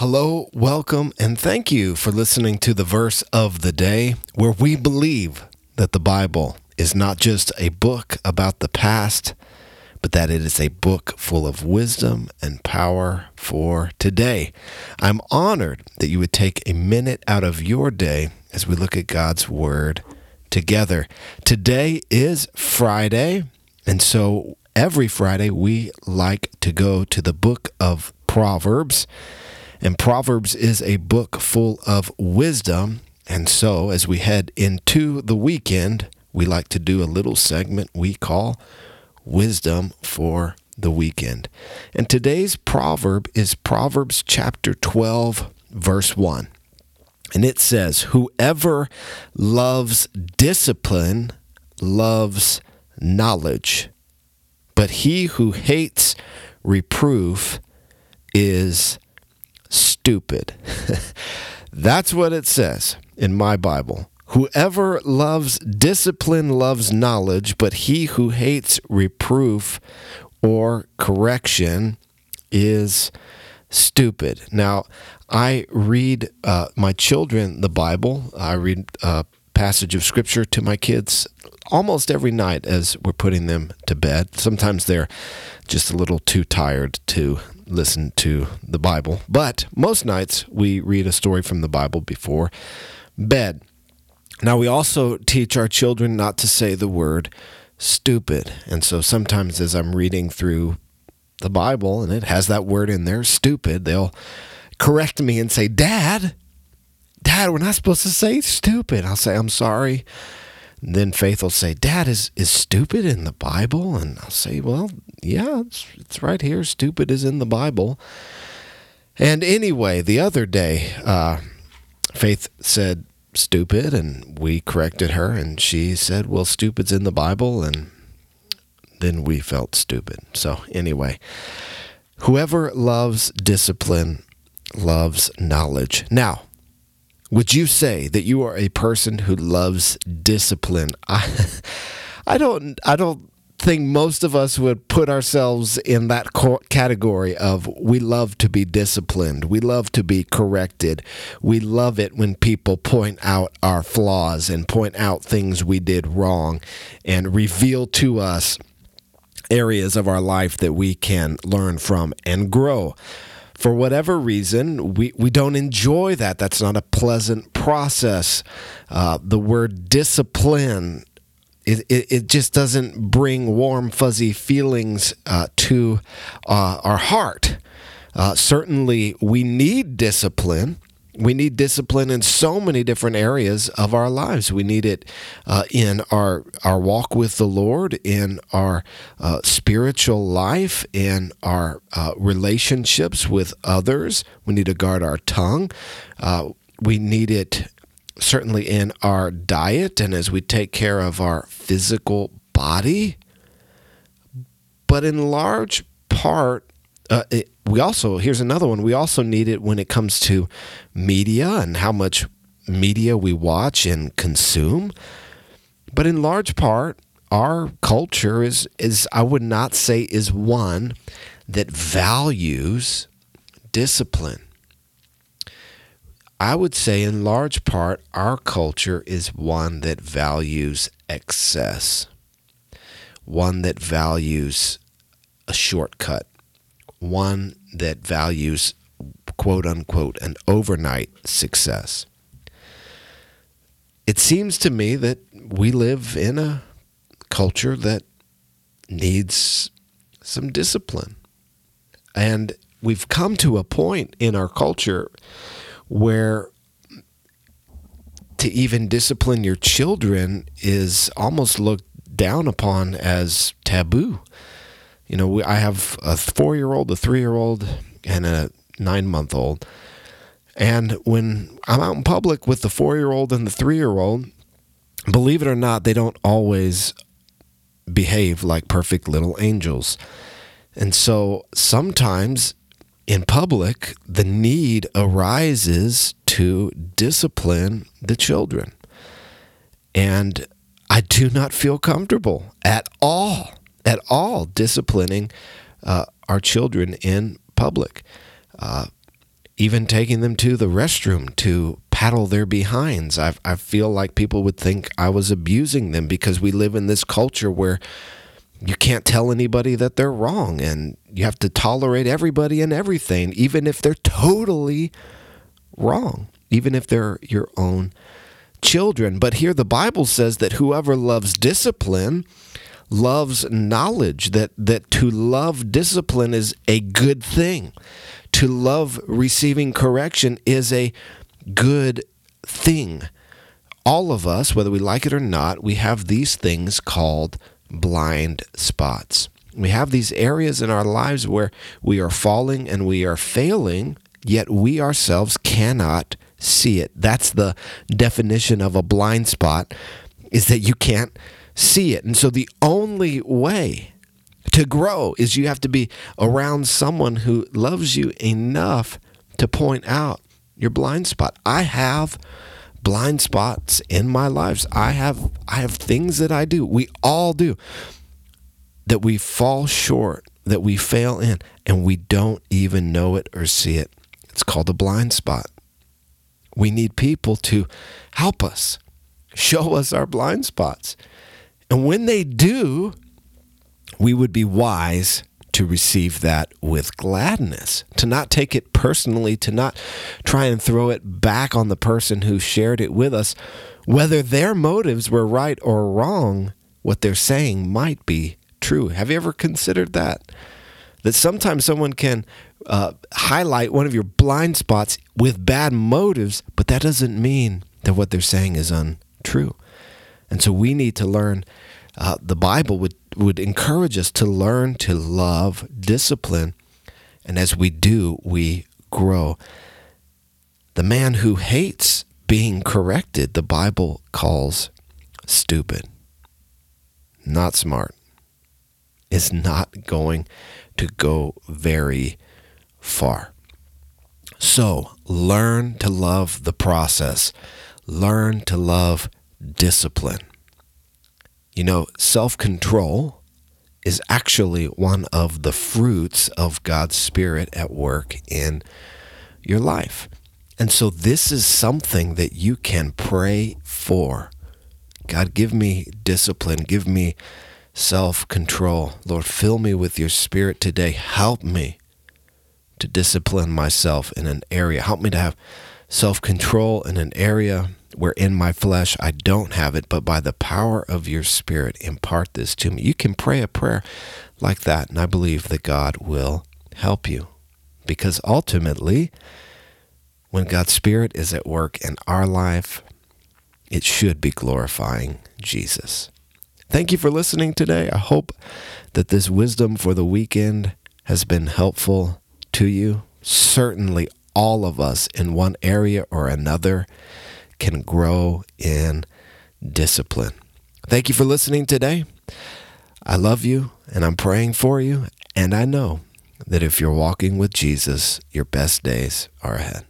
Hello, welcome, and thank you for listening to the verse of the day, where we believe that the Bible is not just a book about the past, but that it is a book full of wisdom and power for today. I'm honored that you would take a minute out of your day as we look at God's Word together. Today is Friday, and so every Friday we like to go to the book of Proverbs. And Proverbs is a book full of wisdom. And so, as we head into the weekend, we like to do a little segment we call Wisdom for the Weekend. And today's proverb is Proverbs chapter 12, verse 1. And it says, Whoever loves discipline loves knowledge, but he who hates reproof is stupid. That's what it says in my Bible. Whoever loves discipline loves knowledge, but he who hates reproof or correction is stupid. Now, I read uh, my children the Bible. I read a passage of scripture to my kids almost every night as we're putting them to bed. Sometimes they're just a little too tired to listen to the Bible, but most nights we read a story from the Bible before bed. Now, we also teach our children not to say the word stupid. And so sometimes as I'm reading through the Bible and it has that word in there, stupid, they'll correct me and say, Dad, Dad, we're not supposed to say stupid. I'll say, I'm sorry. Then Faith will say, Dad, is, is stupid in the Bible? And I'll say, Well, yeah, it's, it's right here. Stupid is in the Bible. And anyway, the other day, uh, Faith said, Stupid, and we corrected her, and she said, Well, stupid's in the Bible. And then we felt stupid. So, anyway, whoever loves discipline loves knowledge. Now, would you say that you are a person who loves discipline? I, I don't. I don't think most of us would put ourselves in that category of we love to be disciplined. We love to be corrected. We love it when people point out our flaws and point out things we did wrong and reveal to us areas of our life that we can learn from and grow for whatever reason, we, we don't enjoy that. That's not a pleasant process. Uh, the word discipline, it, it, it, just doesn't bring warm, fuzzy feelings uh, to uh, our heart. Uh, certainly, we need discipline we need discipline in so many different areas of our lives. We need it uh, in our our walk with the Lord, in our uh, spiritual life, in our uh, relationships with others. We need to guard our tongue. Uh, we need it certainly in our diet and as we take care of our physical body. But in large part, uh, it, we also here's another one. We also need it when it comes to media and how much media we watch and consume. But in large part, our culture is is I would not say is one that values discipline. I would say in large part our culture is one that values excess. One that values a shortcut one that values quote unquote an overnight success. It seems to me that we live in a culture that needs some discipline. And we've come to a point in our culture where to even discipline your children is almost looked down upon as taboo. You know, we, I have a four year old, a three year old, and a nine month old. And when I'm out in public with the four year old and the three year old, believe it or not, they don't always behave like perfect little angels. And so sometimes in public, the need arises to discipline the children. And I do not feel comfortable at all at all disciplining uh, our children in public. Uh, even taking them to the restroom to paddle their behinds. I, I feel like people would think I was abusing them because we live in this culture where you can't tell anybody that they're wrong and you have to tolerate everybody and everything, even if they're totally wrong, even if they're your own children. But here the Bible says that whoever loves discipline loves knowledge, that, that to love discipline is a good thing. To love receiving correction is a good thing. All of us, whether we like it or not, we have these things called blind spots. We have these areas in our lives where we are falling and we are failing, yet we ourselves cannot see it. That's the definition of a blind spot is that you can't see it. And so the only way to grow is you have to be around someone who loves you enough to point out your blind spot. I have blind spots in my lives. I have I have things that I do. We all do that we fall short, that we fail in and we don't even know it or see it. It's called a blind spot. We need people to help us, show us our blind spots. And when they do, we would be wise to receive that with gladness, to not take it personally, to not try and throw it back on the person who shared it with us. Whether their motives were right or wrong, what they're saying might be true. Have you ever considered that? That sometimes someone can uh, highlight one of your blind spots with bad motives, but that doesn't mean that what they're saying is untrue. And so we need to learn. Uh, the Bible would would encourage us to learn to love discipline. And as we do, we grow. The man who hates being corrected, the Bible calls stupid, not smart, is not going to go very far. So learn to love the process, learn to love discipline. You know, self control is actually one of the fruits of God's Spirit at work in your life. And so, this is something that you can pray for. God, give me discipline, give me self control. Lord, fill me with your Spirit today. Help me to discipline myself in an area. Help me to have self control in an area where in my flesh I don't have it, but by the power of your Spirit, impart this to me. You can pray a prayer like that, and I believe that God will help you. Because ultimately, when God's Spirit is at work in our life, it should be glorifying Jesus. Thank you for listening today. I hope that this wisdom for the weekend has been helpful to you. Certainly, all of us in one area or another can grow in discipline. Thank you for listening today. I love you and I'm praying for you. And I know that if you're walking with Jesus, your best days are ahead.